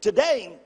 Today,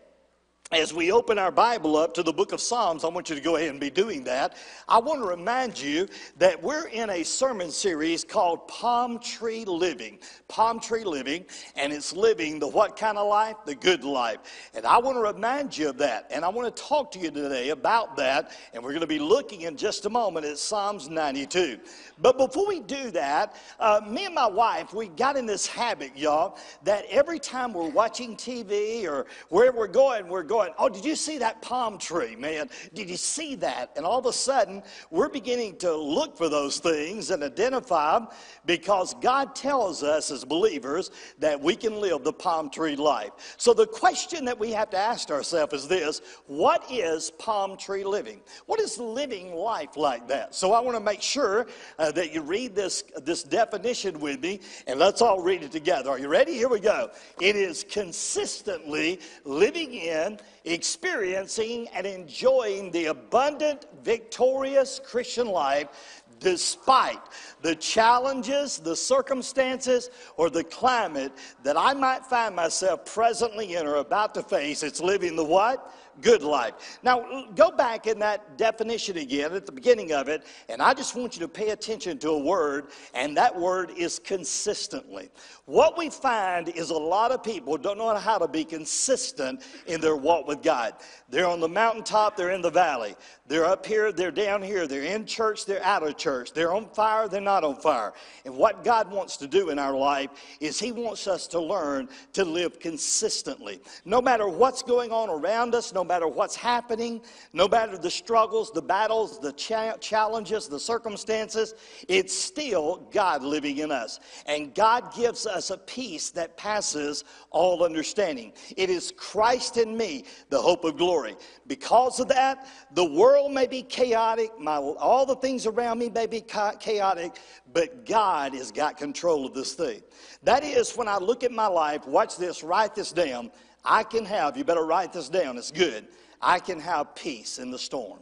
as we open our Bible up to the book of Psalms, I want you to go ahead and be doing that. I want to remind you that we're in a sermon series called Palm Tree Living. Palm Tree Living, and it's living the what kind of life? The good life. And I want to remind you of that. And I want to talk to you today about that. And we're going to be looking in just a moment at Psalms 92. But before we do that, uh, me and my wife, we got in this habit, y'all, that every time we're watching TV or wherever we're going, we're going, oh, did you see that palm tree, man? Did you see that? And all of a sudden, we're beginning to look for those things and identify them because God tells us as believers that we can live the palm tree life. So the question that we have to ask ourselves is this what is palm tree living? What is living life like that? So I want to make sure uh, that you read this, this definition with me and let's all read it together. Are you ready? Here we go. It is consistently living in experiencing and enjoying the abundant, victorious Christian life despite the challenges, the circumstances, or the climate that I might find myself presently in or about to face. It's living the what? good life. Now, go back in that definition again at the beginning of it, and I just want you to pay attention to a word, and that word is consistently. What we find is a lot of people don't know how to be consistent in their walk with God. They're on the mountaintop, they're in the valley. They're up here, they're down here. They're in church, they're out of church. They're on fire, they're not on fire. And what God wants to do in our life is He wants us to learn to live consistently. No matter what's going on around us, no matter what's happening, no matter the struggles, the battles, the cha- challenges, the circumstances, it's still God living in us. And God gives us a peace that passes all understanding. It is Christ in me, the hope of glory. Because of that, the world may be chaotic, my, all the things around me may be chaotic, but God has got control of this thing. That is, when I look at my life, watch this, write this down. I can have, you better write this down, it's good. I can have peace in the storm.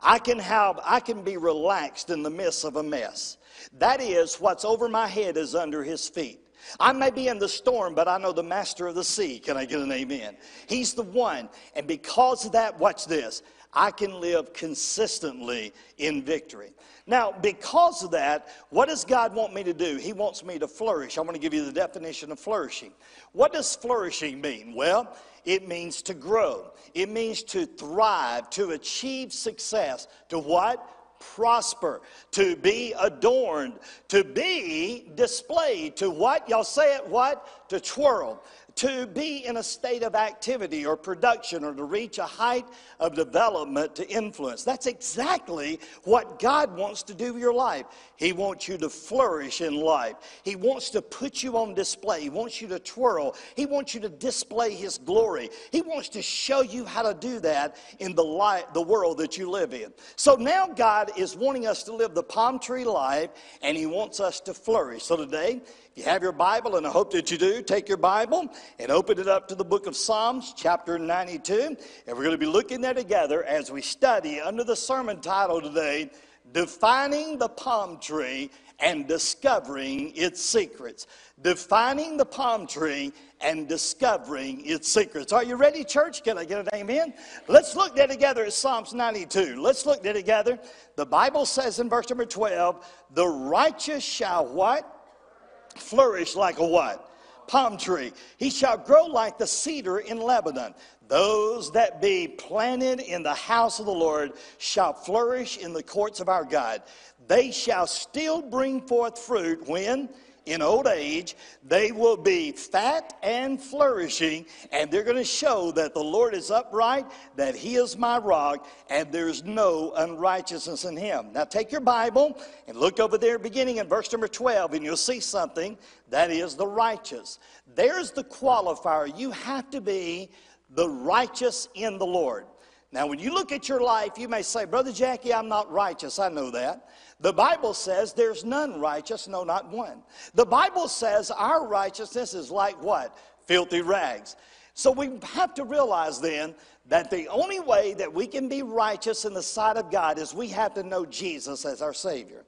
I can have, I can be relaxed in the midst of a mess. That is, what's over my head is under his feet. I may be in the storm, but I know the master of the sea. Can I get an amen? He's the one. And because of that, watch this. I can live consistently in victory. Now, because of that, what does God want me to do? He wants me to flourish. I'm going to give you the definition of flourishing. What does flourishing mean? Well, it means to grow, it means to thrive, to achieve success, to what? Prosper, to be adorned, to be displayed, to what? Y'all say it what? To twirl to be in a state of activity or production or to reach a height of development to influence. That's exactly what God wants to do in your life. He wants you to flourish in life. He wants to put you on display. He wants you to twirl. He wants you to display His glory. He wants to show you how to do that in the life, the world that you live in. So now God is wanting us to live the palm tree life and He wants us to flourish. So today, if you have your Bible, and I hope that you do, take your Bible and open it up to the book of Psalms, chapter 92. And we're going to be looking there together as we study under the sermon title today, Defining the Palm Tree and Discovering Its Secrets. Defining the palm tree and discovering its secrets. Are you ready, church? Can I get an amen? Let's look there together at Psalms 92. Let's look there together. The Bible says in verse number 12, the righteous shall what? flourish like a what? Palm tree. He shall grow like the cedar in Lebanon. Those that be planted in the house of the Lord shall flourish in the courts of our God. They shall still bring forth fruit when? in old age, they will be fat and flourishing, and they're going to show that the Lord is upright, that He is my rock, and there's no unrighteousness in Him. Now, take your Bible and look over there, beginning in verse number 12, and you'll see something that is the righteous. There's the qualifier. You have to be the righteous in the Lord. Now, when you look at your life, you may say, Brother Jackie, I'm not righteous. I know that. The Bible says there's none righteous, no, not one. The Bible says our righteousness is like what? Filthy rags. So we have to realize then that the only way that we can be righteous in the sight of God is we have to know Jesus as our Savior.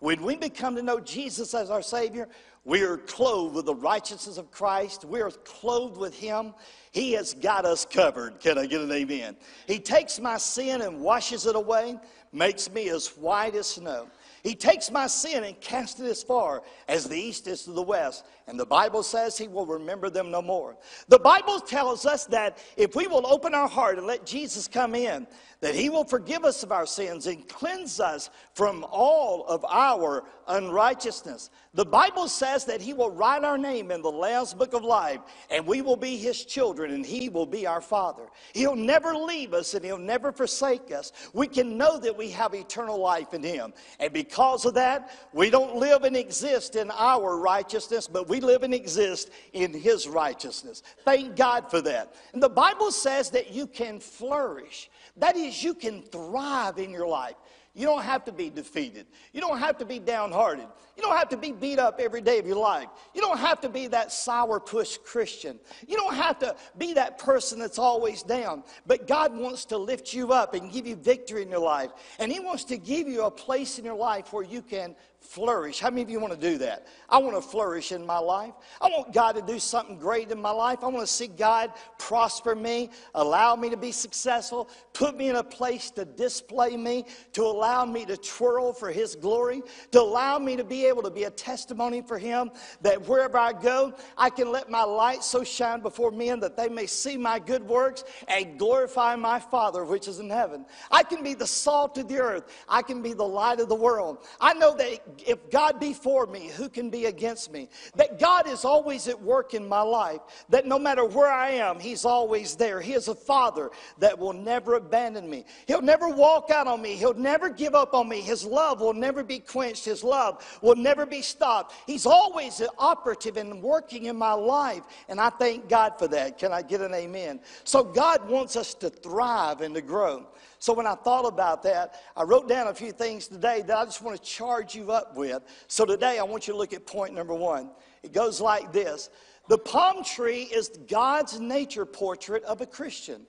When we become to know Jesus as our Savior, we are clothed with the righteousness of Christ. We are clothed with Him. He has got us covered. Can I get an amen? He takes my sin and washes it away, makes me as white as snow. He takes my sin and casts it as far as the east is to the west. And the Bible says he will remember them no more. The Bible tells us that if we will open our heart and let Jesus come in, that he will forgive us of our sins and cleanse us from all of our unrighteousness. The Bible says that he will write our name in the Lamb's book of life, and we will be his children, and he will be our father. He'll never leave us, and he'll never forsake us. We can know that we have eternal life in him. And because of that, we don't live and exist in our righteousness, but we live and exist in his righteousness. Thank God for that. And the Bible says that you can flourish. That is, you can thrive in your life. You don't have to be defeated. You don't have to be downhearted. You don't have to be beat up every day of your life. You don't have to be that sourpuss Christian. You don't have to be that person that's always down. But God wants to lift you up and give you victory in your life. And He wants to give you a place in your life where you can flourish. How many of you want to do that? I want to flourish in my life. I want God to do something great in my life. I want to see God prosper me, allow me to be successful, put me in a place to display me, to allow me to twirl for His glory, to allow me to be able to be a testimony for Him that wherever I go, I can let my light so shine before men that they may see my good works and glorify my Father which is in heaven. I can be the salt of the earth. I can be the light of the world. I know that if God be for me, who can be against me? That God is always at work in my life, that no matter where I am, He's always there. He is a Father that will never abandon me. He'll never walk out on me, He'll never give up on me. His love will never be quenched, His love will never be stopped. He's always operative and working in my life, and I thank God for that. Can I get an amen? So, God wants us to thrive and to grow. So when I thought about that, I wrote down a few things today that I just want to charge you up with. So today I want you to look at point number one. It goes like this The palm tree is God's nature portrait of a Christian.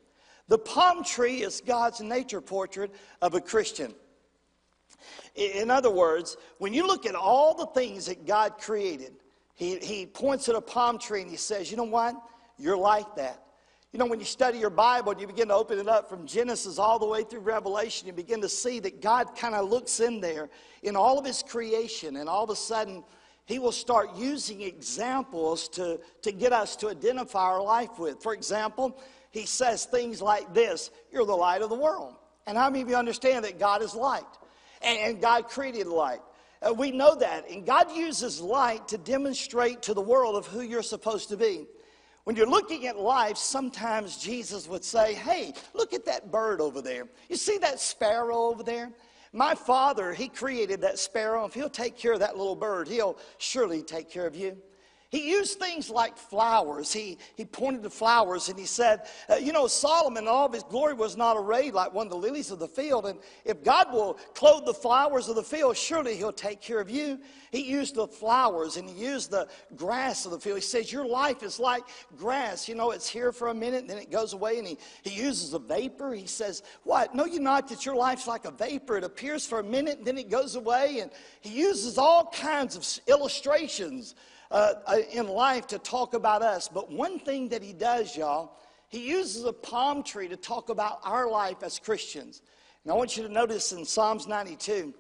The palm tree is God's nature portrait of a Christian. In other words, when you look at all the things that God created, he, he points at a palm tree and he says, You know what? You're like that. You know, when you study your Bible and you begin to open it up from Genesis all the way through Revelation, you begin to see that God kind of looks in there in all of His creation, and all of a sudden, He will start using examples to, to get us to identify our life with. For example, He says things like this You're the light of the world. And how many of you understand that God is light? And, God created light. Uh, we know that. And God uses light to demonstrate to the world of who you're supposed to be. When you're looking at life, sometimes Jesus would say, Hey, look at that bird over there. You see that sparrow over there? My father, he created that sparrow. If he'll take care of that little bird, he'll surely take care of you. He used things like flowers. He, he pointed to flowers and he said, uh, You know, Solomon, all of his glory was not arrayed like one of the lilies of the field. And if God will clothe the flowers of the field, surely he'll take care of you. He used the flowers and he used the grass of the field. He says, Your life is like grass. You know, it's here for a minute, and then it goes away. And he, he uses a vapor. He says, What? No, you're not that your life's like a vapor. It appears for a minute, and then it goes away. And he uses all kinds of illustrations uh, uh, in life to talk about us. But one thing that he does, y'all, he uses a palm tree to talk about our life as Christians. And I want you to notice in Psalms 92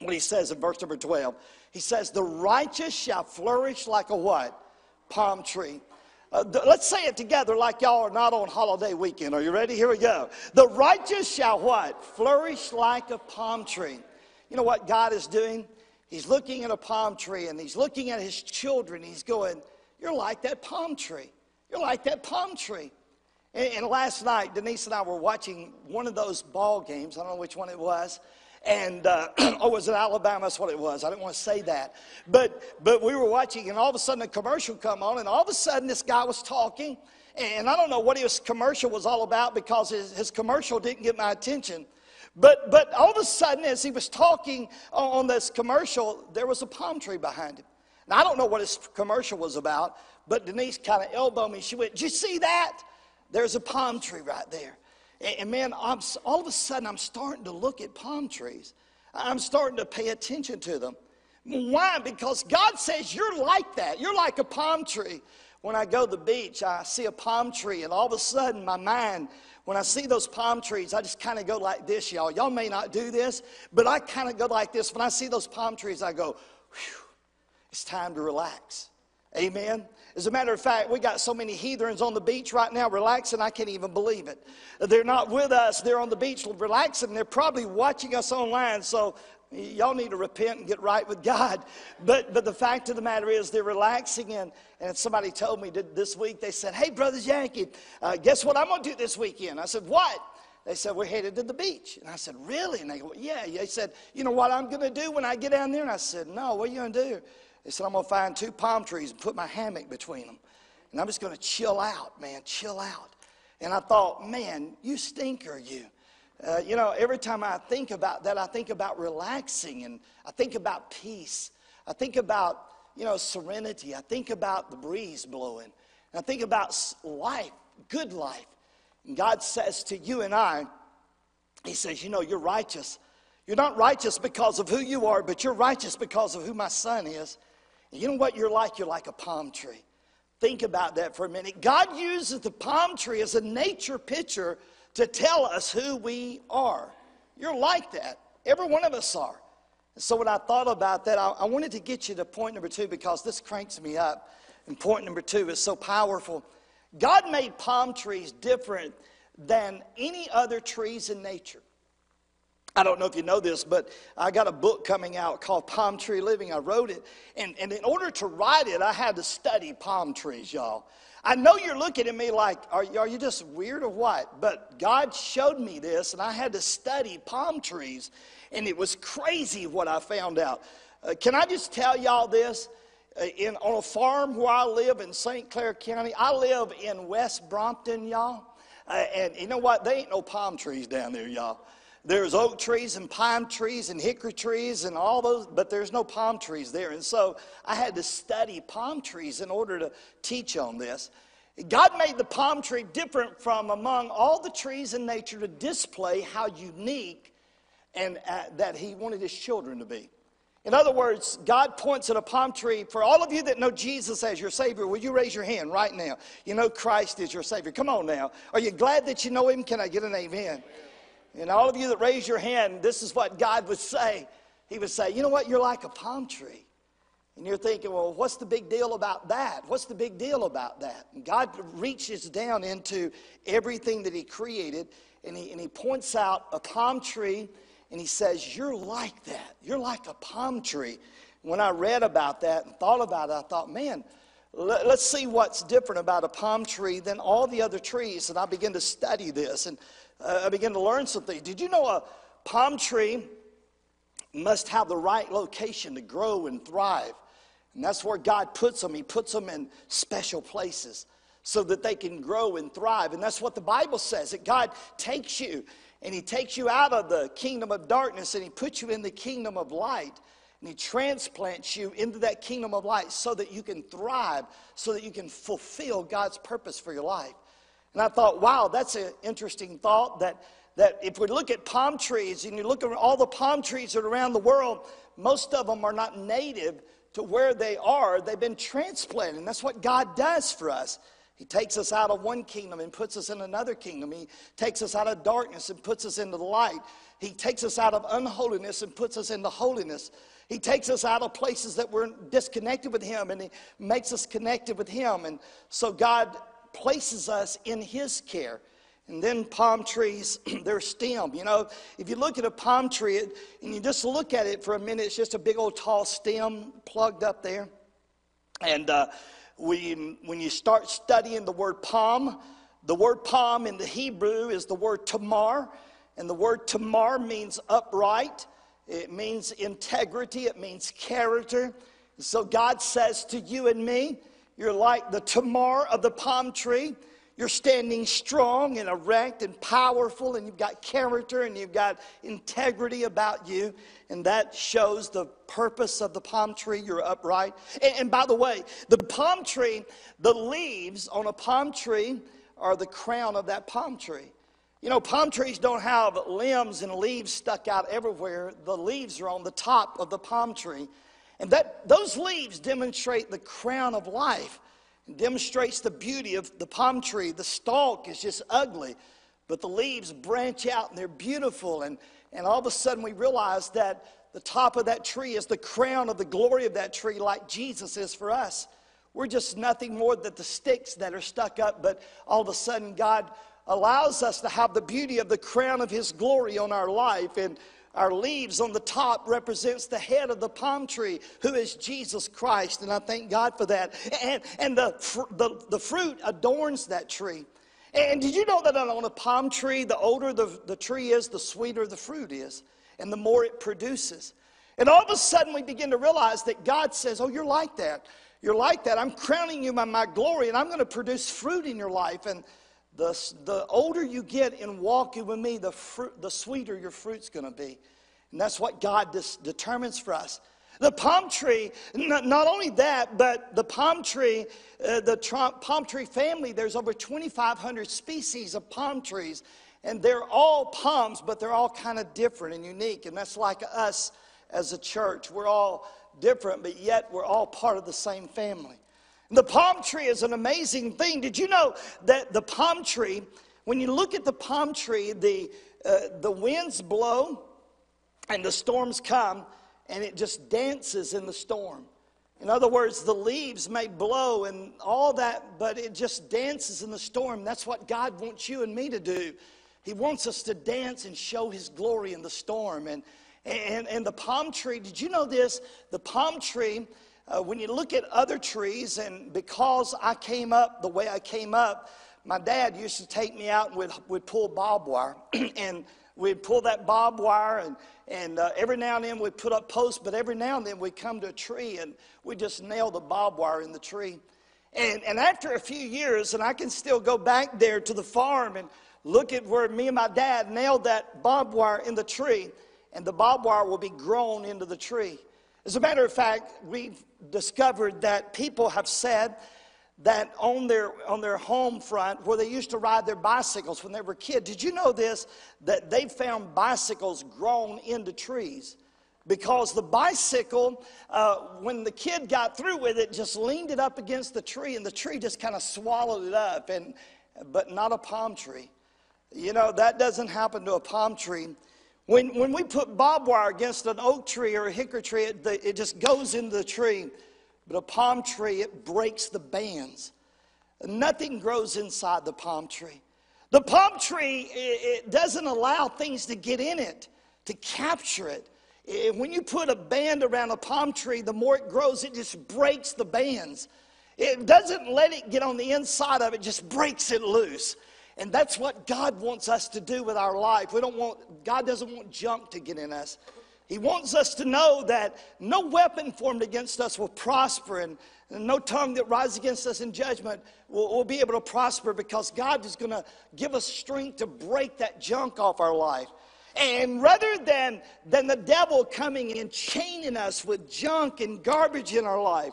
what he says in verse number 12. He says, The righteous shall flourish like a what? Palm tree. Uh, the, let's say it together like y'all are not on holiday weekend. Are you ready? Here we go. The righteous shall what? Flourish like a palm tree. You know what God is doing? He's looking at a palm tree and he's looking at his children. He's going, You're like that palm tree. You're like that palm tree. And, and last night, Denise and I were watching one of those ball games. I don't know which one it was. And, uh, oh, was it Alabama? That's what it was. I didn't want to say that. But, but we were watching, and all of a sudden a commercial come on, and all of a sudden this guy was talking. And I don't know what his commercial was all about because his, his commercial didn't get my attention. But, but all of a sudden, as he was talking on this commercial, there was a palm tree behind him. Now, I don't know what his commercial was about, but Denise kind of elbowed me. She went, Did you see that? There's a palm tree right there. And, and man, I'm, all of a sudden, I'm starting to look at palm trees. I'm starting to pay attention to them. Why? Because God says you're like that. You're like a palm tree. When I go to the beach, I see a palm tree, and all of a sudden, my mind, when I see those palm trees, I just kind of go like this, y'all. Y'all may not do this, but I kind of go like this. When I see those palm trees, I go, it's time to relax. Amen. As a matter of fact, we got so many heathens on the beach right now relaxing, I can't even believe it. They're not with us, they're on the beach relaxing. They're probably watching us online, so y'all need to repent and get right with God. But, but the fact of the matter is, they're relaxing. And, and somebody told me this week, they said, Hey, Brother Jackie, uh, guess what I'm going to do this weekend? I said, What? They said, We're headed to the beach. And I said, Really? And they go, Yeah. They said, You know what I'm going to do when I get down there? And I said, No, what are you going to do? They said, I'm going to find two palm trees and put my hammock between them. And I'm just going to chill out, man, chill out. And I thought, man, you stinker, you. Uh, you know, every time I think about that, I think about relaxing and I think about peace. I think about, you know, serenity. I think about the breeze blowing. And I think about life, good life. And God says to you and I, He says, you know, you're righteous. You're not righteous because of who you are, but you're righteous because of who my son is. You know what you're like? You're like a palm tree. Think about that for a minute. God uses the palm tree as a nature picture to tell us who we are. You're like that. Every one of us are. So, when I thought about that, I, I wanted to get you to point number two because this cranks me up. And point number two is so powerful. God made palm trees different than any other trees in nature. I don't know if you know this, but I got a book coming out called Palm Tree Living. I wrote it. And, and in order to write it, I had to study palm trees, y'all. I know you're looking at me like, are, are you just weird or what? But God showed me this, and I had to study palm trees. And it was crazy what I found out. Uh, can I just tell y'all this? Uh, in, on a farm where I live in St. Clair County, I live in West Brompton, y'all. Uh, and you know what? There ain't no palm trees down there, y'all. There's oak trees and pine trees and hickory trees and all those, but there's no palm trees there. And so I had to study palm trees in order to teach on this. God made the palm tree different from among all the trees in nature to display how unique and uh, that He wanted His children to be. In other words, God points at a palm tree. For all of you that know Jesus as your Savior, will you raise your hand right now? You know Christ is your Savior. Come on now. Are you glad that you know Him? Can I get an amen? And all of you that raise your hand, this is what God would say. He would say, You know what? You're like a palm tree. And you're thinking, Well, what's the big deal about that? What's the big deal about that? And God reaches down into everything that He created and He, and he points out a palm tree and He says, You're like that. You're like a palm tree. When I read about that and thought about it, I thought, Man, let, us see what's different about a palm tree than all the other trees. And I began to study this. And uh, I began to learn something. Did you know a palm tree must have the right location to grow and thrive? And that's where God puts them. He puts them in special places so that they can grow and thrive. And that's what the Bible says that God takes you and He takes you out of the kingdom of darkness and He puts you in the kingdom of light. And He transplants you into that kingdom of light so that you can thrive, so that you can fulfill God's purpose for your life. And I thought, wow, that's an interesting thought that, that if we look at palm trees and you look at all the palm trees that are around the world, most of them are not native to where they are. They've been transplanted. And that's what God does for us. He takes us out of one kingdom and puts us in another kingdom. He takes us out of darkness and puts us into the light. He takes us out of unholiness and puts us into holiness. He takes us out of places that we're disconnected with Him and He makes us connected with Him. And so God places us in His care. And then palm trees, their stem. You know, if you look at a palm tree and you just look at it for a minute, it's just a big old tall stem plugged up there. And uh, we, when you start studying the word palm, the word palm in the Hebrew is the word tamar. And the word tamar means upright, it means integrity, it means character. So God says to you and me, you're like the tamar of the palm tree. You're standing strong and erect and powerful, and you've got character and you've got integrity about you. And that shows the purpose of the palm tree. You're upright. And, and by the way, the palm tree, the leaves on a palm tree are the crown of that palm tree. You know, palm trees don't have limbs and leaves stuck out everywhere. The leaves are on the top of the palm tree. And that, those leaves demonstrate the crown of life. It demonstrates the beauty of the palm tree. The stalk is just ugly, but the leaves branch out and they're beautiful. And, and all of a sudden we realize that the top of that tree is the crown of the glory of that tree, like Jesus is for us. We're just nothing more than the sticks that are stuck up, but all of a sudden God allows us to have the beauty of the crown of his glory on our life and our leaves on the top represents the head of the palm tree who is jesus christ and i thank god for that. And, and the, the, the fruit adorns that tree. And did you know that on a palm tree the older the, the tree is the sweeter the fruit is and the more it produces. And all of a sudden we begin to realize that god says oh you're like that. You're like that. I'm crowning you by my glory and i'm going to produce fruit in your life. And the, the older you get in walking with me, the, fruit, the sweeter your fruit's going to be. And that's what God dis- determines for us. The palm tree, not, not only that, but the palm tree, uh, the palm tree family, there's over 2,500 species of palm trees. And they're all palms, but they're all kind of different and unique. And that's like us as a church. We're all different, but yet we're all part of the same family. The palm tree is an amazing thing. Did you know that the palm tree, when you look at the palm tree, the, uh, the winds blow and the storms come and it just dances in the storm. In other words, the leaves may blow and all that, but it just dances in the storm. That's what God wants you and me to do. He wants us to dance and show His glory in the storm. And, and, and the palm tree, did you know this? The palm tree uh, when you look at other trees, and because I came up the way I came up, my dad used to take me out and we'd, we'd pull barbed wire. and we'd pull that barbed wire, and, and uh, every now and then we'd put up posts, but every now and then we'd come to a tree and we'd just nail the barbed wire in the tree. And, and after a few years, and I can still go back there to the farm and look at where me and my dad nailed that barbed wire in the tree, and the barbed wire will be grown into the tree. As a matter of fact, we've discovered that people have said that on their on their home front where they used to ride their bicycles when they were kids did you know this? That they found bicycles grown into trees. Because the bicycle uh, when the kid got through with it just leaned it up against the tree and the tree just kind of swallowed it up and but not a palm tree. You know that doesn't happen to a palm tree when, when we put barbed wire against an oak tree or a hickory tree, it, it just goes into the tree. But a palm tree, it breaks the bands. Nothing grows inside the palm tree. The palm tree, it, it doesn't allow things to get in it, to capture it. it. When you put a band around a palm tree, the more it grows, it just breaks the bands. It doesn't let it get on the inside of it, just breaks it loose. And that's what God wants us to do with our life. We don't want, God doesn't want junk to get in us. He wants us to know that no weapon formed against us will prosper, and, no tongue that rises against us in judgment will, will be able to prosper because God is going to give us strength to break that junk off our life. And rather than, than the devil coming and chaining us with junk and garbage in our life,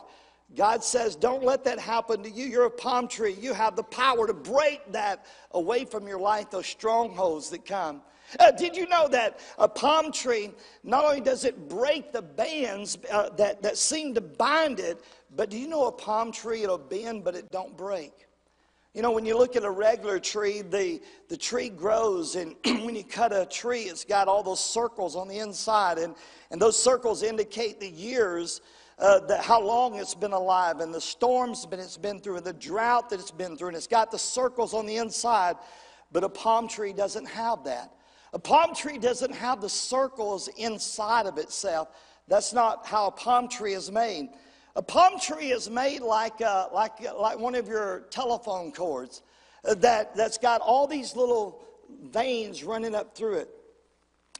God says, don't let that happen to you. You're a palm tree. You have the power to break that away from your life, those strongholds that come. Uh, did you know that a palm tree, not only does it break the bands uh, that, that seem to bind it, but do you know a palm tree, it'll bend, but it don't break? You know, when you look at a regular tree, the, the tree grows, and when you cut a tree, it's got all those circles on the inside, and, and those circles indicate the years uh, that how long it's been alive and the storms that it's been through and the drought that it's been through and it's got the circles on the inside but a palm tree doesn't have that. A palm tree doesn't have the circles inside of itself. That's not how a palm tree is made. A palm tree is made like, uh, like, like one of your telephone cords uh, that, that's got all these little veins running up through it.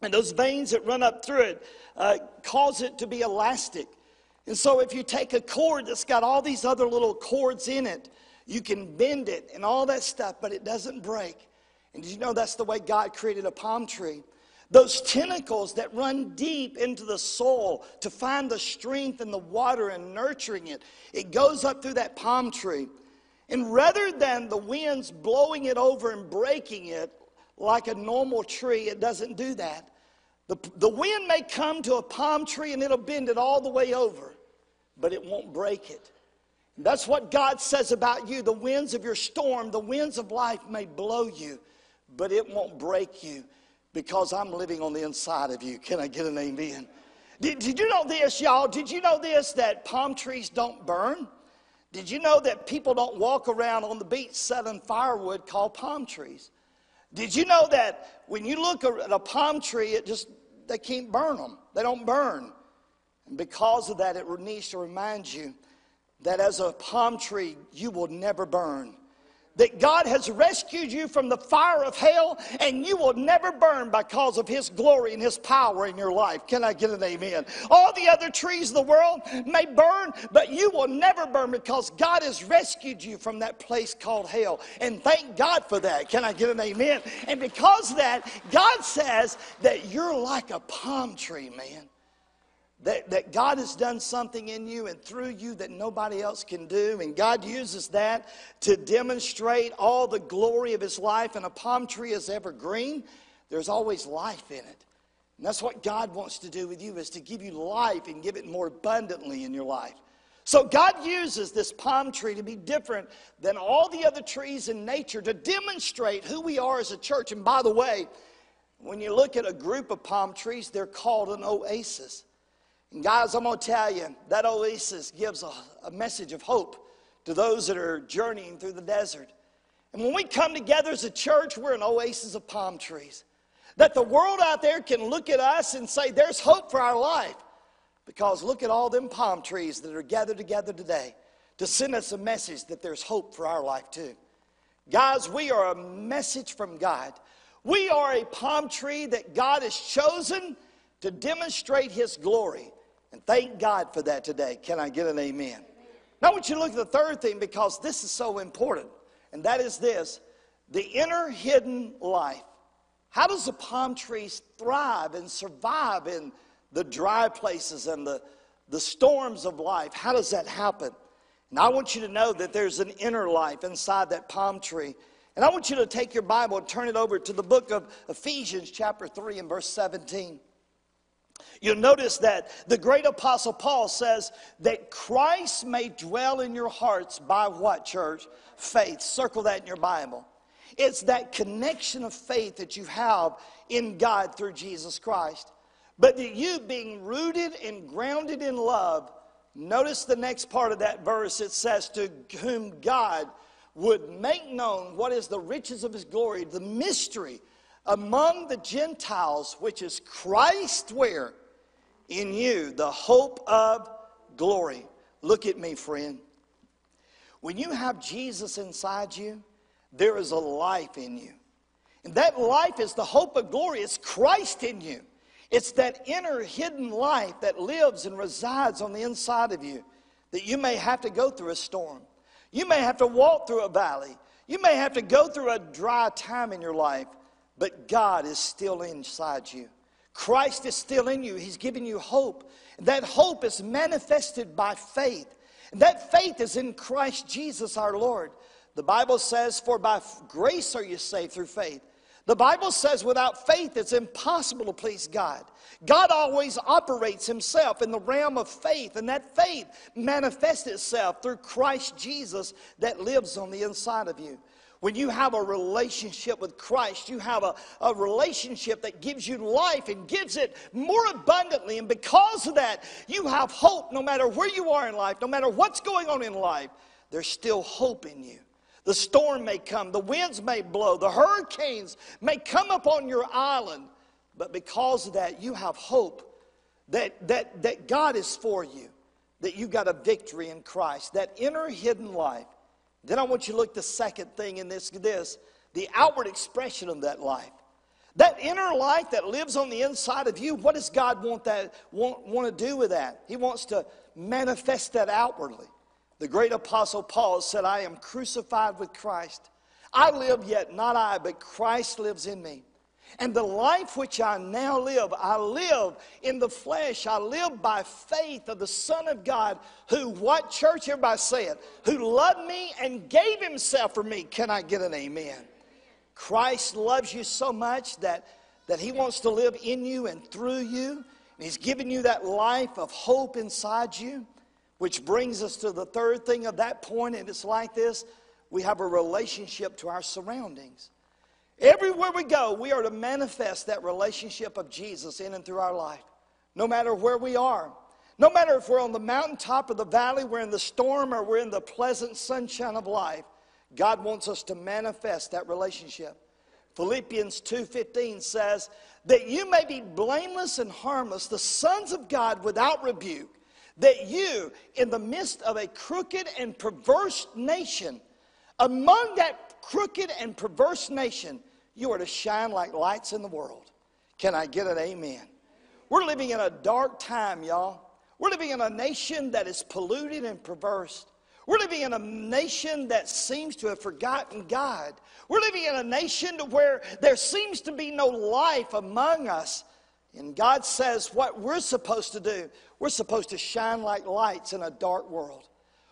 And those veins that run up through it uh, cause it to be elastic and so, if you take a cord that's got all these other little cords in it, you can bend it and all that stuff, but it doesn't break. And did you know that's the way God created a palm tree? Those tentacles that run deep into the soul to find the strength and the water and nurturing it, it goes up through that palm tree. And rather than the winds blowing it over and breaking it, like a normal tree, it doesn't do that. The, the wind may come to a palm tree and it'll bend it all the way over, but it won't break it. That's what God says about you. The winds of your storm, the winds of life may blow you, but it won't break you because I'm living on the inside of you. Can I get an amen? Did, did you know this, y'all? Did you know this that palm trees don't burn? Did you know that people don't walk around on the beach selling firewood called palm trees? Did you know that when you look at a palm tree, it just, they can't burn them. They don't burn. And because of that, it needs to remind you that as a palm tree, you will never burn that God has rescued you from the fire of hell and you will never burn because of His glory and His power in your life. Can I get an amen? All the other trees of the world may burn, but you will never burn because God has rescued you from that place called hell. And thank God for that. Can I get an amen? And because that, God says that you're like a palm tree, man. That, that God has done something in you and through you that nobody else can do. And God uses that to demonstrate all the glory of His life. And a palm tree is evergreen, there's always life in it. And that's what God wants to do with you is to give you life and give it more abundantly in your life. So God uses this palm tree to be different than all the other trees in nature to demonstrate who we are as a church. And by the way, when you look at a group of palm trees, they're called an oasis. And guys, I'm going to tell you, that oasis gives a, a message of hope to those that are journeying through the desert. And when we come together as a church, we're an oasis of palm trees. That the world out there can look at us and say, there's hope for our life. Because look at all them palm trees that are gathered together today to send us a message that there's hope for our life too. Guys, we are a message from God. We are a palm tree that God has chosen to demonstrate His glory. And thank God for that today. Can I get an amen? Now, I want you to look at the third thing because this is so important, and that is this the inner hidden life. How does the palm trees thrive and survive in the dry places and the, the storms of life? How does that happen? And I want you to know that there's an inner life inside that palm tree. And I want you to take your Bible and turn it over to the book of Ephesians, chapter 3, and verse 17. You'll notice that the great apostle Paul says that Christ may dwell in your hearts by what, church? Faith. Circle that in your Bible. It's that connection of faith that you have in God through Jesus Christ. But that you being rooted and grounded in love, notice the next part of that verse. It says, To whom God would make known what is the riches of his glory, the mystery among the Gentiles, which is Christ where? In you, the hope of glory. Look at me, friend. When you have Jesus inside you, there is a life in you. And that life is the hope of glory. It's Christ in you. It's that inner hidden life that lives and resides on the inside of you that you may have to go through a storm. You may have to walk through a valley. You may have to go through a dry time in your life but God is still inside you. Christ is still in you. He's giving you hope. That hope is manifested by faith. That faith is in Christ Jesus our Lord. The Bible says, For by grace are you saved through faith. The Bible says, without faith, it's impossible to please God. God always operates himself in the realm of faith, and that faith manifests itself through Christ Jesus that lives on the inside of you. When you have a relationship with Christ, you have a, a relationship that gives you life and gives it more abundantly. And because of that, you have hope no matter where you are in life, no matter what's going on in life, there's still hope in you. The storm may come, the winds may blow, the hurricanes may come upon your island, but because of that, you have hope that, that, that God is for you, that you got a victory in Christ, that inner hidden life. Then I want you to look the second thing in this, this the outward expression of that life. That inner life that lives on the inside of you, what does God want that want, want to do with that? He wants to manifest that outwardly. The great apostle Paul said, I am crucified with Christ. I live yet not I, but Christ lives in me. And the life which I now live, I live in the flesh. I live by faith of the Son of God, who, what church everybody say it, who loved me and gave himself for me. Can I get an amen? Christ loves you so much that, that He wants to live in you and through you. And He's given you that life of hope inside you, which brings us to the third thing of that point, and it's like this we have a relationship to our surroundings. Everywhere we go, we are to manifest that relationship of Jesus in and through our life, no matter where we are. No matter if we're on the mountaintop or the valley, we're in the storm or we're in the pleasant sunshine of life, God wants us to manifest that relationship. Philippians 2:15 says that you may be blameless and harmless, the sons of God without rebuke, that you in the midst of a crooked and perverse nation, among that crooked and perverse nation, you are to shine like lights in the world. Can I get an amen? We're living in a dark time, y'all. We're living in a nation that is polluted and perverse. We're living in a nation that seems to have forgotten God. We're living in a nation to where there seems to be no life among us. And God says what we're supposed to do, we're supposed to shine like lights in a dark world.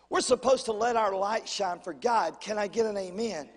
We're supposed to let our light shine for God. Can I get an amen?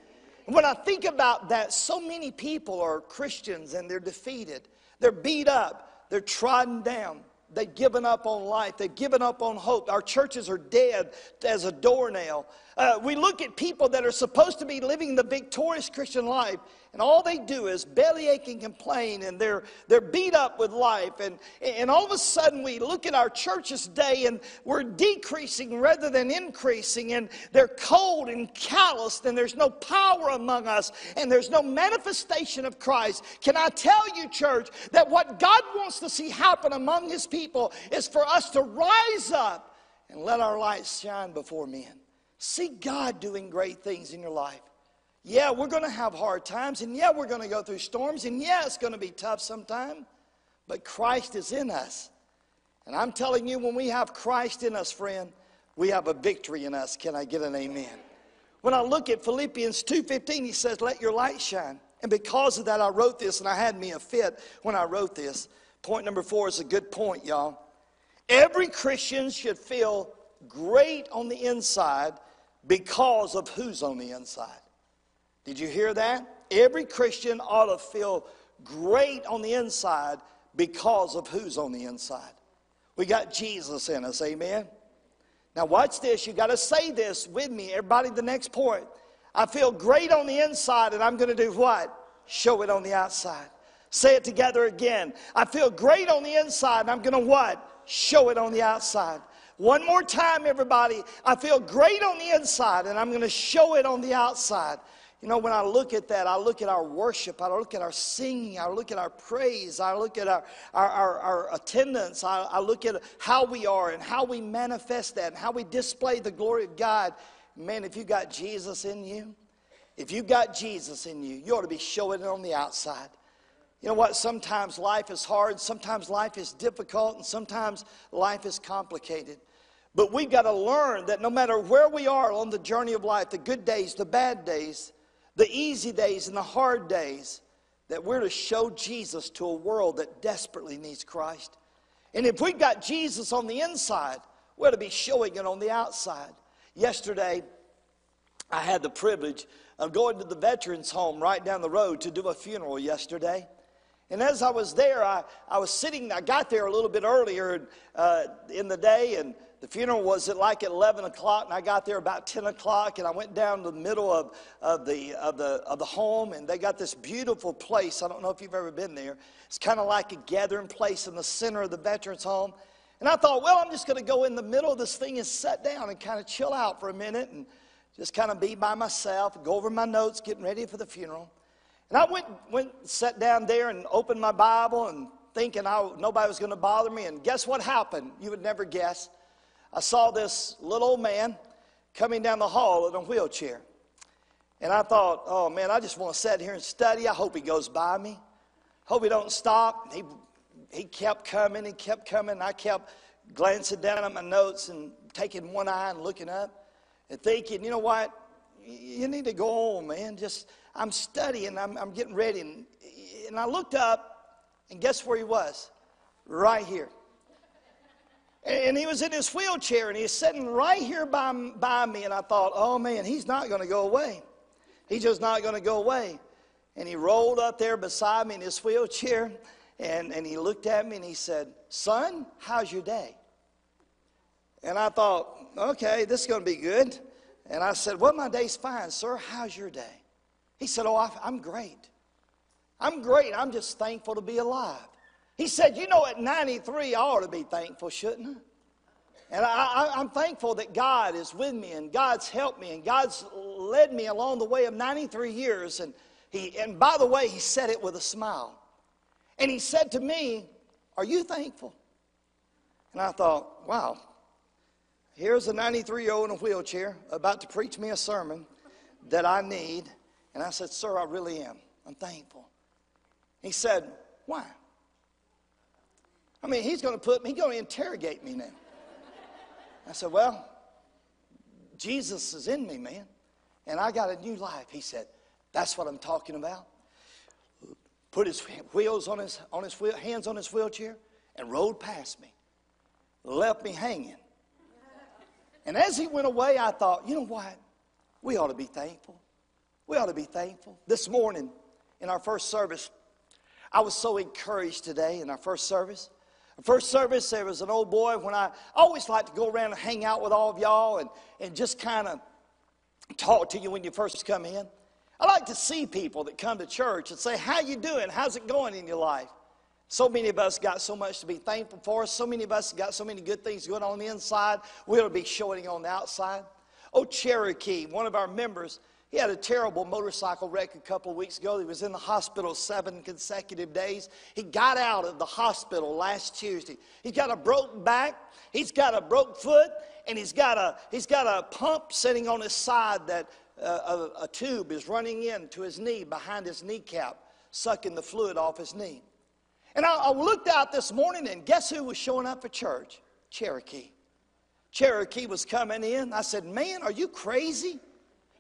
When I think about that, so many people are Christians and they're defeated. They're beat up. They're trodden down. They've given up on life. They've given up on hope. Our churches are dead as a doornail. Uh, we look at people that are supposed to be living the victorious Christian life, and all they do is bellyache and complain, and they're, they're beat up with life. And, and all of a sudden, we look at our churches today, and we're decreasing rather than increasing, and they're cold and calloused, and there's no power among us, and there's no manifestation of Christ. Can I tell you, church, that what God wants to see happen among His people is for us to rise up and let our light shine before men. See God doing great things in your life. Yeah, we're going to have hard times, and yeah, we're going to go through storms, and yeah, it's going to be tough sometime, but Christ is in us. And I'm telling you, when we have Christ in us, friend, we have a victory in us. Can I get an amen? When I look at Philippians 2:15, he says, "Let your light shine." And because of that, I wrote this, and I had me a fit when I wrote this. Point number four is a good point, y'all. Every Christian should feel great on the inside because of who's on the inside. Did you hear that? Every Christian ought to feel great on the inside because of who's on the inside. We got Jesus in us, amen? Now, watch this. You got to say this with me. Everybody, the next point. I feel great on the inside, and I'm going to do what? Show it on the outside. Say it together again. I feel great on the inside, and I'm going to what? Show it on the outside. One more time, everybody. I feel great on the inside, and I'm going to show it on the outside. You know, when I look at that, I look at our worship, I look at our singing, I look at our praise, I look at our, our, our, our attendance, I, I look at how we are and how we manifest that and how we display the glory of God. Man, if you got Jesus in you, if you got Jesus in you, you ought to be showing it on the outside. You know what? Sometimes life is hard, sometimes life is difficult, and sometimes life is complicated. But we've got to learn that no matter where we are on the journey of life, the good days, the bad days, the easy days, and the hard days, that we're to show Jesus to a world that desperately needs Christ. And if we've got Jesus on the inside, we're to be showing it on the outside. Yesterday, I had the privilege of going to the veterans home right down the road to do a funeral yesterday. And as I was there, I, I was sitting, I got there a little bit earlier uh, in the day, and the funeral was at like at 11 o'clock, and I got there about 10 o'clock, and I went down to the middle of, of, the, of, the, of the home, and they got this beautiful place. I don't know if you've ever been there. It's kind of like a gathering place in the center of the veterans home. And I thought, well, I'm just going to go in the middle of this thing and sit down and kind of chill out for a minute and just kind of be by myself, go over my notes, getting ready for the funeral. And I went, went sat down there and opened my Bible and thinking I, nobody was going to bother me. And guess what happened? You would never guess. I saw this little old man coming down the hall in a wheelchair. And I thought, oh man, I just want to sit here and study. I hope he goes by me. Hope he don't stop. He, he kept coming, he kept coming. I kept glancing down at my notes and taking one eye and looking up and thinking, you know what? You need to go on, man. Just, I'm studying, I'm, I'm getting ready. And, and I looked up, and guess where he was? Right here. And he was in his wheelchair and he's sitting right here by, by me. And I thought, oh man, he's not going to go away. He's just not going to go away. And he rolled up there beside me in his wheelchair and, and he looked at me and he said, Son, how's your day? And I thought, okay, this is going to be good. And I said, Well, my day's fine, sir. How's your day? He said, Oh, I'm great. I'm great. I'm just thankful to be alive. He said, You know, at 93, I ought to be thankful, shouldn't I? And I, am thankful that God is with me and God's helped me and God's led me along the way of 93 years. And, he, and by the way, He said it with a smile. And He said to me, Are you thankful? And I thought, Wow, here's a 93 year old in a wheelchair about to preach me a sermon that I need. And I said, Sir, I really am. I'm thankful. He said, Why? I mean, he's going to put me, he's going to interrogate me now. I said, Well, Jesus is in me, man. And I got a new life. He said, That's what I'm talking about. Put his wheels on his, on his wheel, hands on his wheelchair and rode past me. Left me hanging. And as he went away, I thought, you know what? We ought to be thankful. We ought to be thankful. This morning in our first service, I was so encouraged today in our first service. First service, there was an old boy when I, always like to go around and hang out with all of y'all and, and just kind of talk to you when you first come in. I like to see people that come to church and say, how you doing? How's it going in your life? So many of us got so much to be thankful for. So many of us got so many good things going on the inside. We ought to be showing on the outside. Oh, Cherokee, one of our members, he had a terrible motorcycle wreck a couple of weeks ago. He was in the hospital seven consecutive days. He got out of the hospital last Tuesday. He's got a broke back, he's got a broke foot, and he's got a, he's got a pump sitting on his side that uh, a, a tube is running into his knee behind his kneecap, sucking the fluid off his knee. And I, I looked out this morning, and guess who was showing up for church? Cherokee. Cherokee was coming in. I said, Man, are you crazy?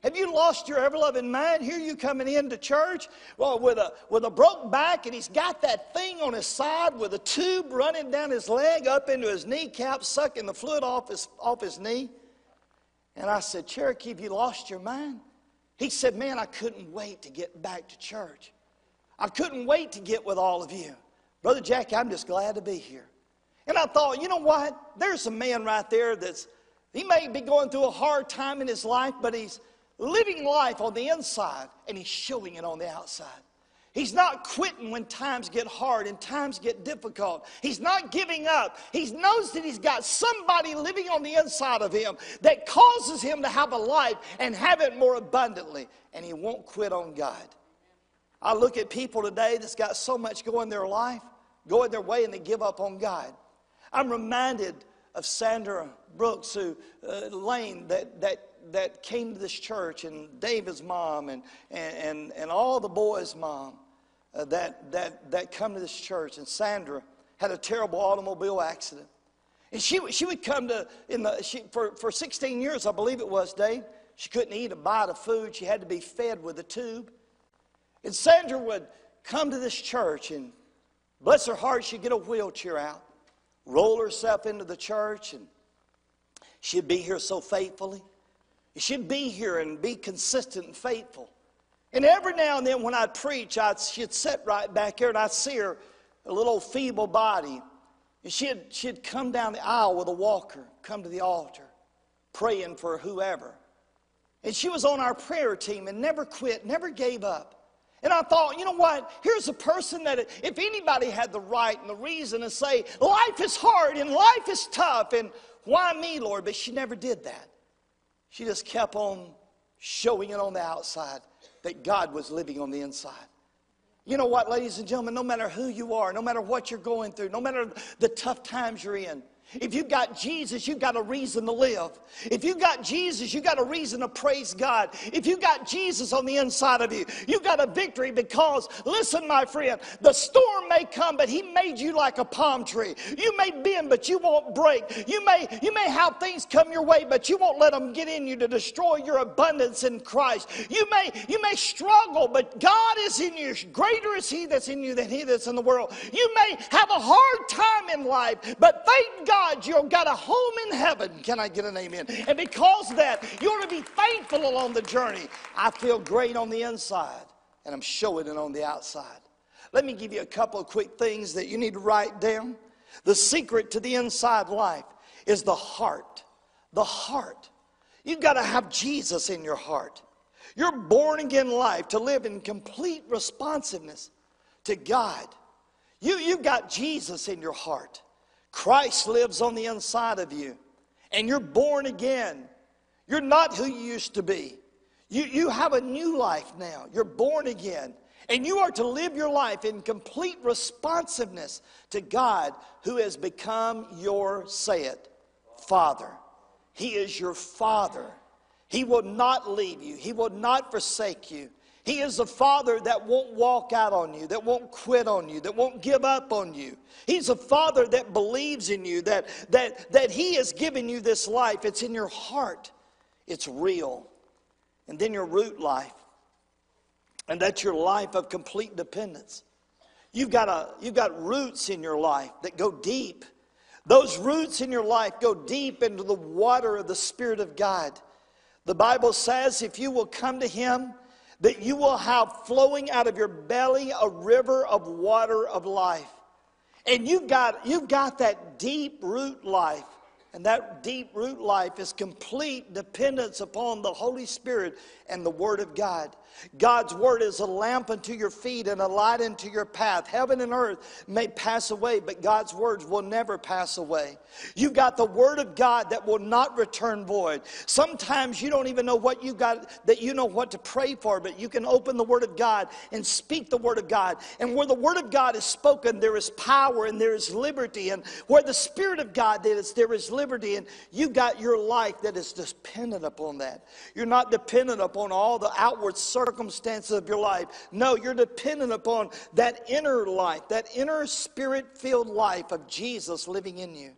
Have you lost your ever loving mind? Here you coming into church well, with, a, with a broke back, and he's got that thing on his side with a tube running down his leg up into his kneecap, sucking the fluid off his, off his knee. And I said, Cherokee, have you lost your mind? He said, Man, I couldn't wait to get back to church. I couldn't wait to get with all of you. Brother Jack, I'm just glad to be here. And I thought, you know what? There's a man right there that's, he may be going through a hard time in his life, but he's living life on the inside and he's showing it on the outside. He's not quitting when times get hard and times get difficult. He's not giving up. He knows that he's got somebody living on the inside of him that causes him to have a life and have it more abundantly. And he won't quit on God. I look at people today that's got so much going in their life, going their way, and they give up on God. I'm reminded of Sandra Brooks, who uh, Lane, that, that that came to this church, and David's mom, and, and, and all the boys' mom uh, that, that, that come to this church, and Sandra had a terrible automobile accident. And she, she would come to, in the, she, for, for 16 years, I believe it was, Dave, she couldn't eat a bite of food. She had to be fed with a tube. And Sandra would come to this church, and bless her heart, she'd get a wheelchair out, roll herself into the church, and she'd be here so faithfully. She'd be here and be consistent and faithful. And every now and then when I'd preach, I'd, she'd sit right back here and I'd see her, a little feeble body. And she'd, she'd come down the aisle with a walker, come to the altar, praying for whoever. And she was on our prayer team and never quit, never gave up. And I thought, you know what? Here's a person that if anybody had the right and the reason to say, life is hard and life is tough, and why me, Lord? But she never did that. She just kept on showing it on the outside that God was living on the inside. You know what, ladies and gentlemen, no matter who you are, no matter what you're going through, no matter the tough times you're in, if you've got Jesus, you've got a reason to live. If you've got Jesus, you've got a reason to praise God. If you've got Jesus on the inside of you, you've got a victory because, listen, my friend, the storm may come, but He made you like a palm tree. You may bend, but you won't break. You may, you may have things come your way, but you won't let them get in you to destroy your abundance in Christ. You may, you may struggle, but God is in you. Greater is He that's in you than He that's in the world. You may have a hard time in life, but thank God God you've got a home in heaven. Can I get an amen? And because of that, you ought to be thankful along the journey. I feel great on the inside. and I'm showing it on the outside. Let me give you a couple of quick things that you need to write down. The secret to the inside life is the heart. The heart. You've got to have Jesus in your heart. Your born again life to live in complete responsiveness to God. You, you've got Jesus in your heart. Christ lives on the inside of you, and you're born again. You're not who you used to be. You, you have a new life now. You're born again. And you are to live your life in complete responsiveness to God who has become your, say it, Father. He is your Father. He will not leave you, He will not forsake you. He is a father that won't walk out on you, that won't quit on you, that won't give up on you. He's a father that believes in you, that, that, that He has given you this life. It's in your heart, it's real. And then your root life, and that's your life of complete dependence. You've got, a, you've got roots in your life that go deep. Those roots in your life go deep into the water of the Spirit of God. The Bible says if you will come to Him, that you will have flowing out of your belly a river of water of life. And you've got, you've got that deep root life. And that deep root life is complete dependence upon the Holy Spirit and the Word of God. God's word is a lamp unto your feet and a light unto your path. Heaven and earth may pass away, but God's words will never pass away. You've got the word of God that will not return void. Sometimes you don't even know what you got, that you know what to pray for, but you can open the word of God and speak the word of God. And where the word of God is spoken, there is power and there is liberty. And where the Spirit of God is, there is liberty. And you've got your life that is dependent upon that. You're not dependent upon all the outward circumstances of your life. No, you're dependent upon that inner life, that inner spirit filled life of Jesus living in you.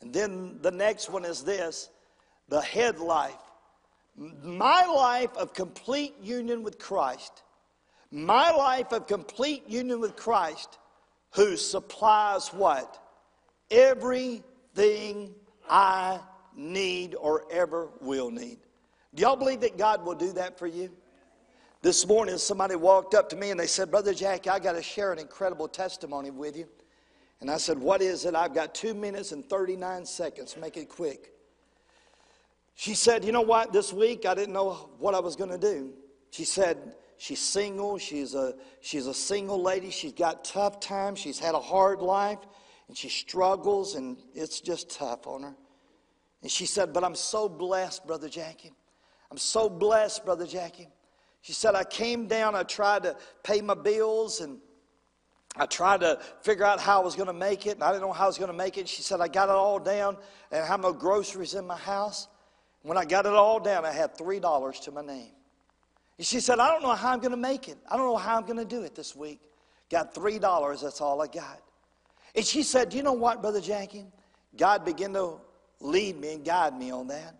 And then the next one is this the head life. My life of complete union with Christ. My life of complete union with Christ, who supplies what? Everything I need or ever will need. Do y'all believe that God will do that for you? This morning, somebody walked up to me and they said, Brother Jack, I got to share an incredible testimony with you. And I said, What is it? I've got two minutes and 39 seconds. Make it quick. She said, You know what? This week I didn't know what I was going to do. She said, She's single. She's a, she's a single lady. She's got tough times. She's had a hard life and she struggles and it's just tough on her. And she said, But I'm so blessed, Brother Jackie. I'm so blessed, Brother Jackie. She said, I came down, I tried to pay my bills, and I tried to figure out how I was going to make it, and I didn't know how I was going to make it. She said, I got it all down, and I had no groceries in my house. When I got it all down, I had $3 to my name. And she said, I don't know how I'm going to make it. I don't know how I'm going to do it this week. Got $3, that's all I got. And she said, Do you know what, Brother Jackie? God began to lead me and guide me on that.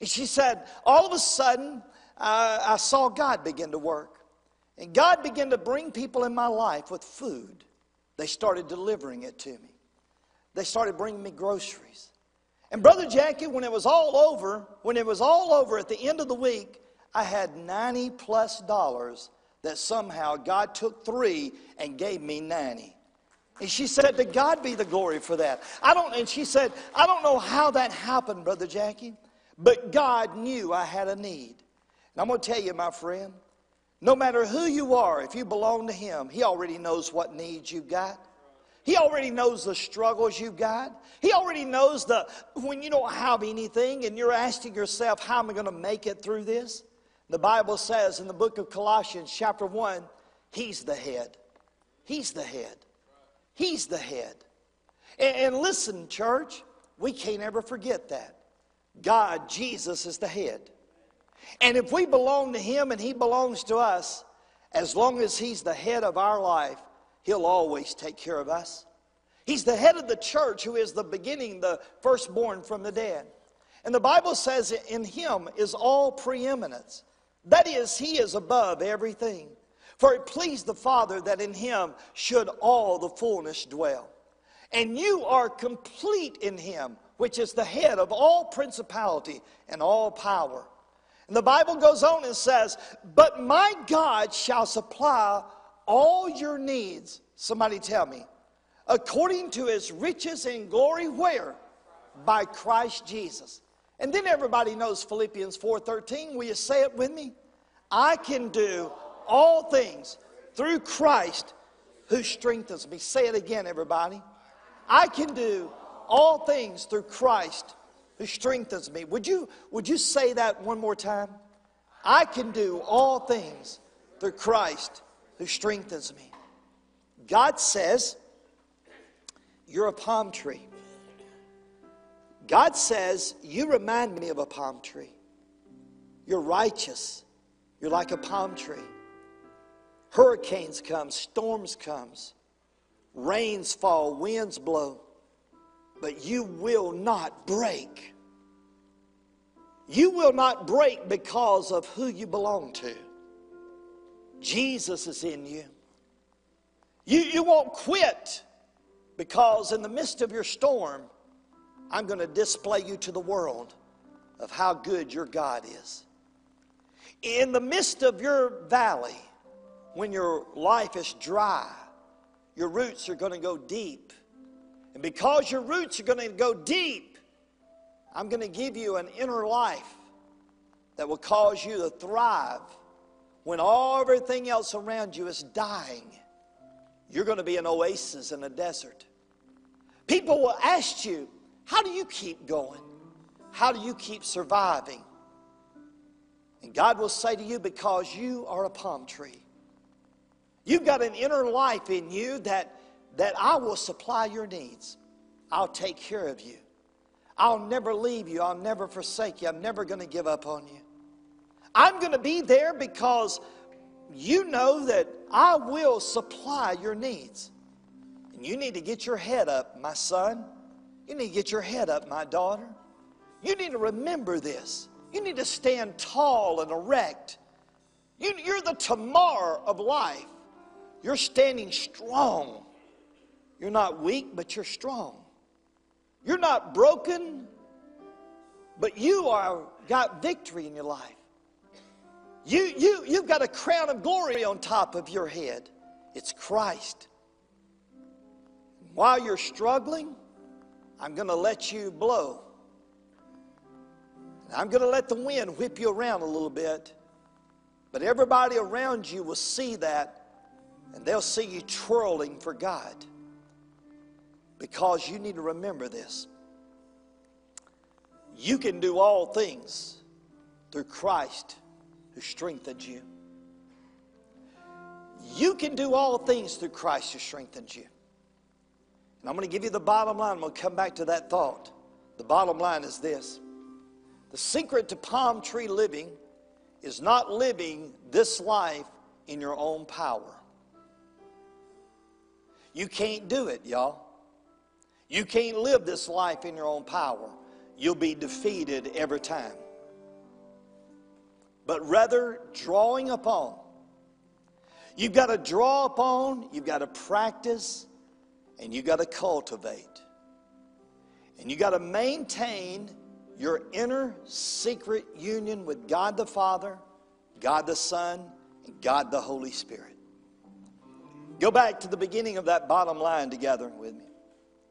And she said, All of a sudden, I, I saw God begin to work. And God began to bring people in my life with food. They started delivering it to me. They started bringing me groceries. And Brother Jackie, when it was all over, when it was all over at the end of the week, I had 90 plus dollars that somehow God took three and gave me 90. And she said, To God be the glory for that. I don't, and she said, I don't know how that happened, Brother Jackie, but God knew I had a need. I'm going to tell you, my friend, no matter who you are, if you belong to Him, He already knows what needs you've got. He already knows the struggles you've got. He already knows the when you don't have anything and you're asking yourself, how am I going to make it through this? The Bible says in the book of Colossians, chapter 1, He's the head. He's the head. He's the head. And, and listen, church, we can't ever forget that. God, Jesus, is the head. And if we belong to Him and He belongs to us, as long as He's the head of our life, He'll always take care of us. He's the head of the church who is the beginning, the firstborn from the dead. And the Bible says in Him is all preeminence. That is, He is above everything. For it pleased the Father that in Him should all the fullness dwell. And you are complete in Him, which is the head of all principality and all power. And the Bible goes on and says, But my God shall supply all your needs. Somebody tell me. According to his riches and glory, where? By Christ Jesus. And then everybody knows Philippians 4:13. Will you say it with me? I can do all things through Christ who strengthens me. Say it again, everybody. I can do all things through Christ who strengthens me. Would you, would you say that one more time? I can do all things through Christ who strengthens me. God says, You're a palm tree. God says, You remind me of a palm tree. You're righteous. You're like a palm tree. Hurricanes come, storms comes, rains fall, winds blow, but you will not break. You will not break because of who you belong to. Jesus is in you. You, you won't quit because in the midst of your storm, I'm going to display you to the world of how good your God is. In the midst of your valley, when your life is dry, your roots are going to go deep. And because your roots are going to go deep, I'm going to give you an inner life that will cause you to thrive when all everything else around you is dying. You're going to be an oasis in a desert. People will ask you, How do you keep going? How do you keep surviving? And God will say to you, Because you are a palm tree. You've got an inner life in you that, that I will supply your needs. I'll take care of you. I'll never leave you. I'll never forsake you. I'm never going to give up on you. I'm going to be there because you know that I will supply your needs. And you need to get your head up, my son. You need to get your head up, my daughter. You need to remember this. You need to stand tall and erect. You, are the Tamar of life. You're standing strong. You're not weak, but you're strong. You're not broken, but you are got victory in your life. You, you, you've got a crown of glory on top of your head. It's Christ. While you're struggling, I'm going to let you blow. I'm going to let the wind whip you around a little bit. But everybody around you will see that and they'll see you twirling for God. Because you need to remember this. You can do all things through Christ who strengthens you. You can do all things through Christ who strengthens you. And I'm going to give you the bottom line. I'm going to come back to that thought. The bottom line is this the secret to palm tree living is not living this life in your own power. You can't do it, y'all. You can't live this life in your own power. You'll be defeated every time. But rather, drawing upon. You've got to draw upon, you've got to practice, and you've got to cultivate. And you've got to maintain your inner secret union with God the Father, God the Son, and God the Holy Spirit. Go back to the beginning of that bottom line together with me.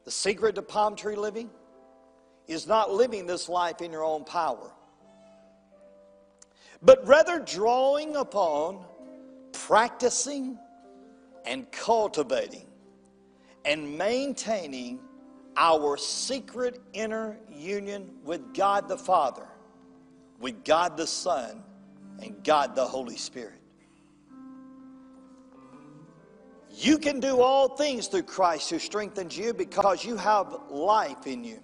The secret to palm tree living is not living this life in your own power, but rather drawing upon, practicing, and cultivating and maintaining our secret inner union with God the Father, with God the Son, and God the Holy Spirit. You can do all things through Christ who strengthens you because you have life in you.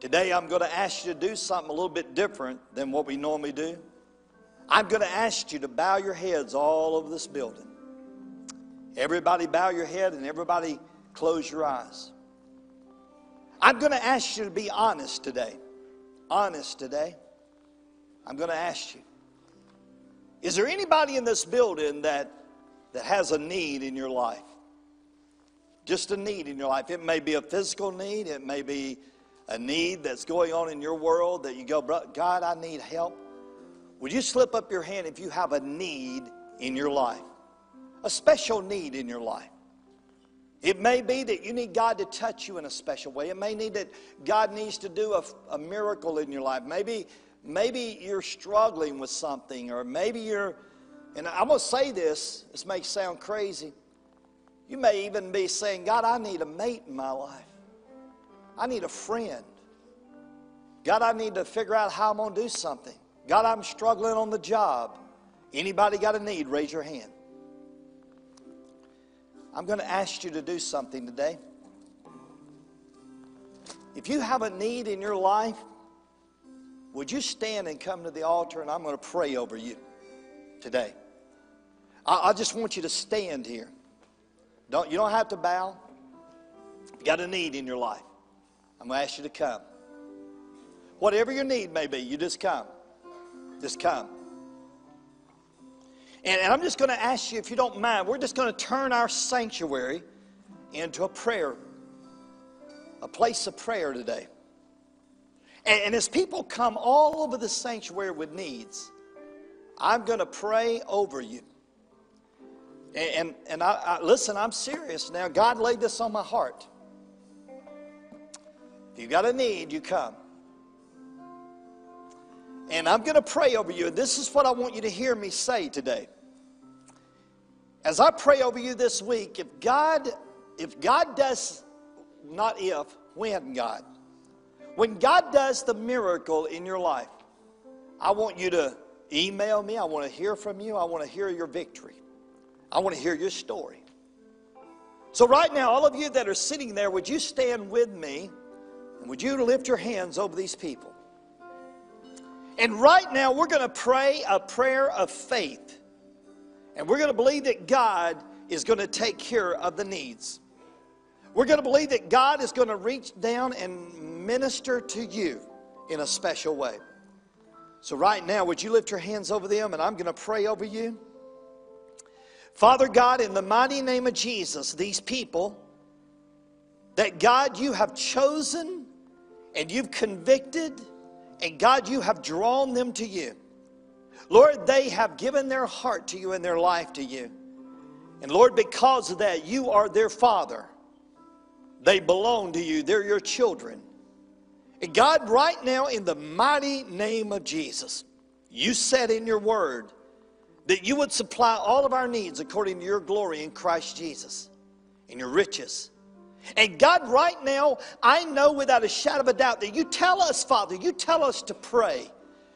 Today, I'm going to ask you to do something a little bit different than what we normally do. I'm going to ask you to bow your heads all over this building. Everybody, bow your head and everybody, close your eyes. I'm going to ask you to be honest today. Honest today. I'm going to ask you. Is there anybody in this building that that has a need in your life. Just a need in your life. It may be a physical need, it may be a need that's going on in your world that you go, God, I need help. Would you slip up your hand if you have a need in your life? A special need in your life. It may be that you need God to touch you in a special way. It may need that God needs to do a, a miracle in your life. Maybe, maybe you're struggling with something, or maybe you're, and I'm going to say this, this may sound crazy. You may even be saying, God, I need a mate in my life. I need a friend. God, I need to figure out how I'm going to do something. God, I'm struggling on the job. Anybody got a need? Raise your hand. I'm going to ask you to do something today. If you have a need in your life, would you stand and come to the altar and I'm going to pray over you today? I, I just want you to stand here. Don't, you don't have to bow. You got a need in your life, I'm going to ask you to come. Whatever your need may be, you just come. Just come. And, and I'm just going to ask you, if you don't mind, we're just going to turn our sanctuary into a prayer, a place of prayer today. And, and as people come all over the sanctuary with needs, I'm going to pray over you. And, and, I, I, listen, I'm serious now. God laid this on my heart. If you got a need, you come. And I'm going to pray over you. And this is what I want you to hear me say today. As I pray over you this week, if God, if God does, not if, when God, when God does the miracle in your life, I want you to email me. I want to hear from you. I want to hear your victory. I want to hear your story. So, right now, all of you that are sitting there, would you stand with me and would you lift your hands over these people? And right now, we're going to pray a prayer of faith. And we're going to believe that God is going to take care of the needs. We're going to believe that God is going to reach down and minister to you in a special way. So, right now, would you lift your hands over them and I'm going to pray over you? Father God, in the mighty name of Jesus, these people that God you have chosen and you've convicted and God, you have drawn them to you. Lord, they have given their heart to you and their life to you. And Lord, because of that, you are their father. They belong to you, they're your children. And God, right now, in the mighty name of Jesus, you said in your word that you would supply all of our needs according to your glory in Christ Jesus, in your riches. And God, right now, I know without a shadow of a doubt that you tell us, Father, you tell us to pray.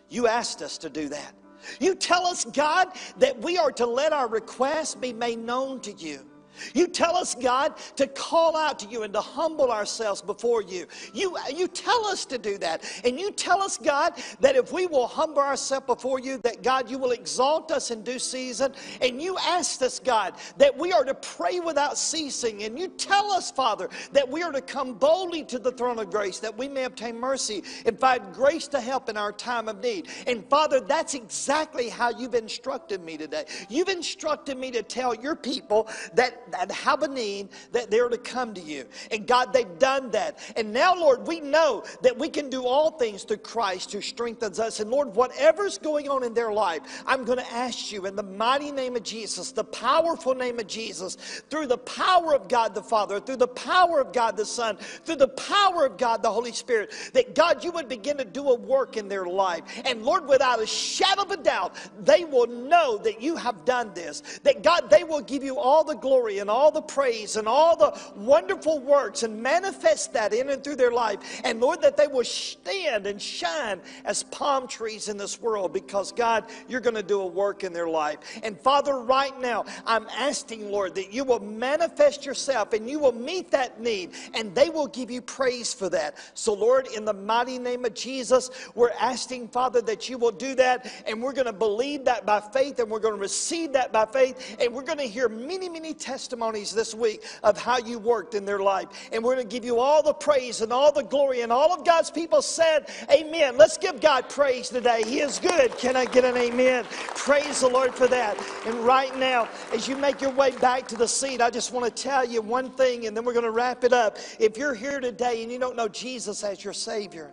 You asked us to do that. You tell us, God, that we are to let our requests be made known to you. You tell us, God, to call out to you and to humble ourselves before you. You, you tell us to do that. And you tell us, God, that if we will humble ourselves before you, that God, you will exalt us in due season. And you asked us, God, that we are to pray without ceasing. And you tell us, Father, that we are to come boldly to the throne of grace, that we may obtain mercy and find grace to help in our time of need. And Father, that's exactly how you've instructed me today. You've instructed me to tell your people that that have a need, that they're to come to you. And God, they've done that. And now, Lord, we know that we can do all things through Christ who strengthens us. And Lord, whatever's going on in their life, I'm going to ask you in the mighty name of Jesus, the powerful name of Jesus, through the power of God the Father, through the power of God the Son, through the power of God the Holy Spirit, that God, you would begin to do a work in their life. And Lord, without a shadow of a doubt, they will know that you have done this. That God, they will give you all the glory and all the praise and all the wonderful works and manifest that in and through their life. And Lord, that they will stand and shine as palm trees in this world because, God, you're going to do a work in their life. And Father, right now, I'm asking, Lord, that you will manifest yourself and you will meet that need and they will give you praise for that. So, Lord, in the mighty name of Jesus, we're asking, Father, that you will do that and we're going to believe that by faith and we're going to receive that by faith and we're going to hear many, many testimonies testimonies this week of how you worked in their life. And we're going to give you all the praise and all the glory. And all of God's people said, Amen. Let's give God praise today. He is good. Can I get an amen? Praise the Lord for that. And right now, as you make your way back to the seat, I just want to tell you one thing, and then we're going to wrap it up. If you're here today and you don't know Jesus as your Savior,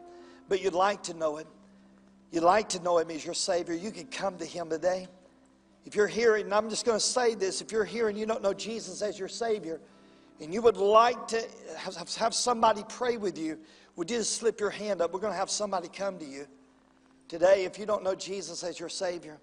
but you'd like to know Him, you'd like to know Him as your Savior, you can come to Him today. If you're here, and I'm just going to say this if you're here and you don't know Jesus as your Savior, and you would like to have, somebody pray with you, would you just slip your hand up? We're going to have somebody come to you today if you don't know Jesus as your Savior.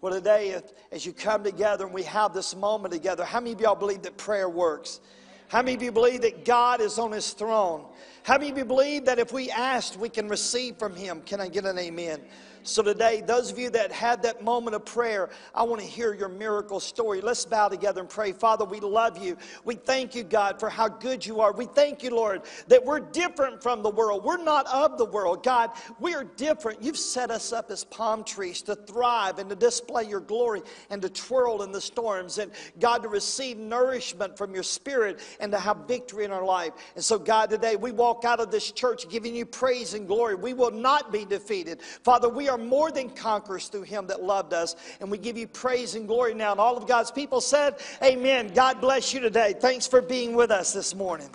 Well, today, as you come together and we have this moment together, how many of y'all believe that prayer works? How many of you believe that God is on his throne? How many of you believe that if we ask, we can receive from him? Can I get an amen? So, today, those of you that had that moment of prayer, I want to hear your miracle story. Let's bow together and pray. Father, we love you. We thank you, God, for how good you are. We thank you, Lord, that we're different from the world. We're not of the world. God, we are different. You've set us up as palm trees to thrive and to display your glory and to twirl in the storms. And, God, to receive nourishment from your spirit and to have victory in our life. And so, God, today we walk out of this church giving you praise and glory. We will not be defeated. Father, we are are more than conquerors through him that loved us. And we give you praise and glory now. And all of God's people said, Amen. God bless you today. Thanks for being with us this morning.